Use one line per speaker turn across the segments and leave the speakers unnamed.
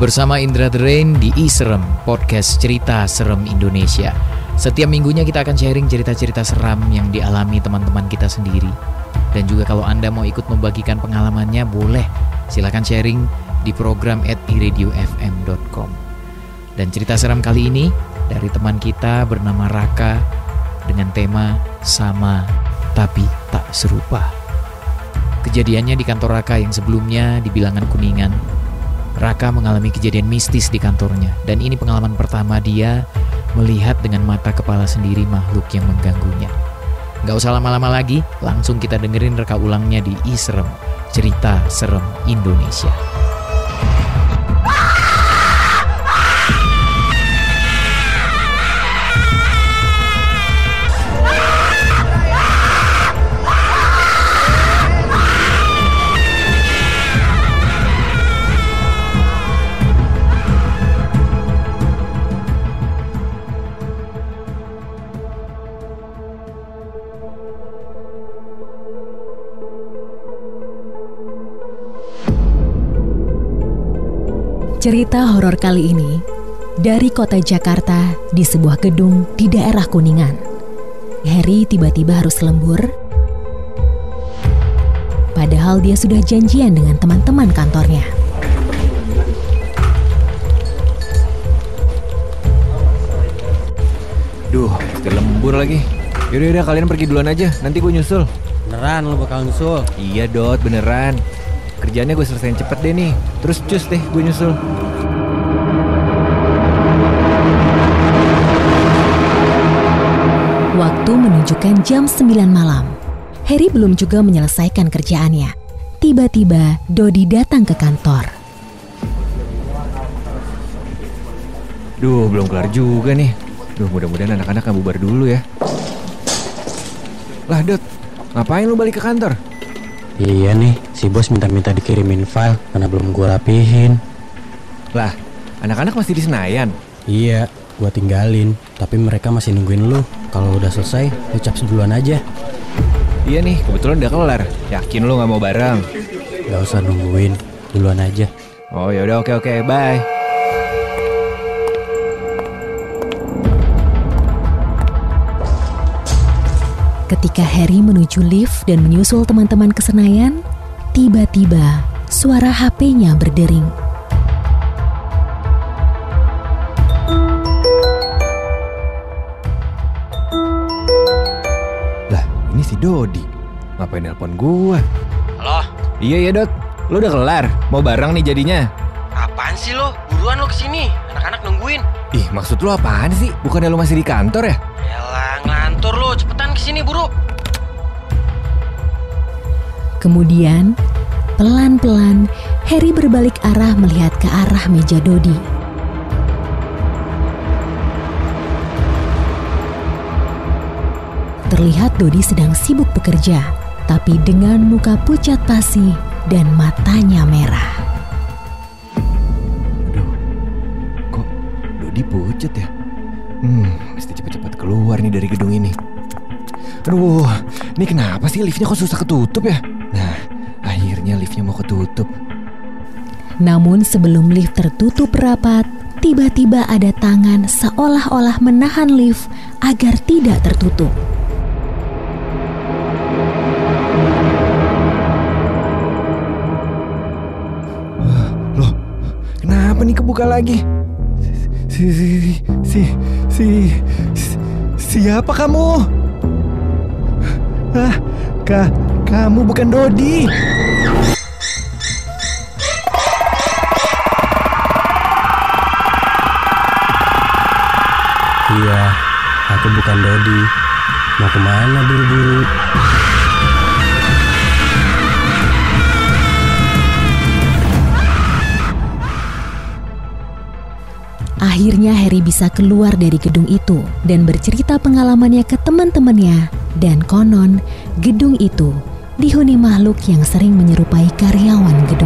Bersama Indra The Rain di Iserem, podcast cerita serem Indonesia. Setiap minggunya kita akan sharing cerita-cerita seram yang dialami teman-teman kita sendiri. Dan juga kalau Anda mau ikut membagikan pengalamannya, boleh. Silahkan sharing di program at iradiofm.com. Dan cerita seram kali ini dari teman kita bernama Raka dengan tema sama tapi tak serupa. Kejadiannya di kantor Raka yang sebelumnya di bilangan Kuningan Raka mengalami kejadian mistis di kantornya dan ini pengalaman pertama dia melihat dengan mata kepala sendiri makhluk yang mengganggunya. Gak usah lama-lama lagi, langsung kita dengerin reka ulangnya di Iserem, cerita serem Indonesia.
Cerita horor kali ini dari kota Jakarta di sebuah gedung di daerah Kuningan. Harry tiba-tiba harus lembur, padahal dia sudah janjian dengan teman-teman kantornya.
Duh, mesti lembur lagi. Yaudah, yaudah kalian pergi duluan aja, nanti gue nyusul.
Beneran lo bakal nyusul?
Iya Dot, beneran. Kerjaannya gue selesaiin cepet deh nih. Terus cus deh gue nyusul.
Waktu menunjukkan jam 9 malam. Harry belum juga menyelesaikan kerjaannya. Tiba-tiba Dodi datang ke kantor.
Duh, belum kelar juga nih. Duh, mudah-mudahan anak-anak gak bubar dulu ya. Lah Dot, ngapain lu balik ke kantor?
Iya nih, si bos minta-minta dikirimin file karena belum gua rapihin.
Lah, anak-anak masih di Senayan.
Iya, gua tinggalin. Tapi mereka masih nungguin lu. Kalau udah selesai, lu cap duluan aja.
Iya nih, kebetulan udah kelar. Yakin lu gak mau bareng?
Gak usah nungguin, duluan aja.
Oh yaudah oke oke, bye.
Ketika Harry menuju lift dan menyusul teman-teman ke Senayan, tiba-tiba suara HP-nya berdering.
Lah, ini si Dodi. Ngapain nelpon gua?
Halo,
Iya ya Dot, lu udah kelar. Mau bareng nih jadinya.
apaan sih lo? Buruan lo ke sini, anak-anak nungguin.
Ih, maksud lu apaan sih? Bukannya lu masih di kantor ya?
Ngelantur lo, cepetan ke sini buru.
Kemudian, pelan-pelan Harry berbalik arah melihat ke arah meja Dodi. Terlihat Dodi sedang sibuk bekerja, tapi dengan muka pucat pasi dan matanya merah.
Aduh, kok Dodi pucet ya? Hmm, mesti cepet-cepet keluar nih dari gedung ini. Aduh, ini kenapa sih liftnya kok susah ketutup ya? Nah, akhirnya liftnya mau ketutup.
Namun sebelum lift tertutup rapat, tiba-tiba ada tangan seolah-olah menahan lift agar tidak tertutup.
Loh, kenapa nih kebuka lagi? Si, si, si, si, si, si siapa kamu? Ah, ka, kamu bukan Dodi.
Iya, aku bukan Dodi. Mau ke mana buru-buru?
Akhirnya Harry bisa keluar dari gedung itu dan bercerita pengalamannya ke teman-temannya. Dan konon, gedung itu dihuni makhluk yang sering menyerupai karyawan gedung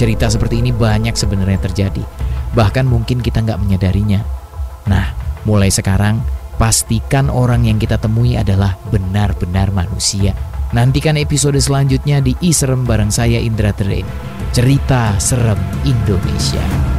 Cerita seperti ini banyak sebenarnya terjadi. Bahkan mungkin kita nggak menyadarinya. Nah, mulai sekarang pastikan orang yang kita temui adalah benar-benar manusia. Nantikan episode selanjutnya di Iserem bareng saya Indra Terain. Cerita Serem Indonesia.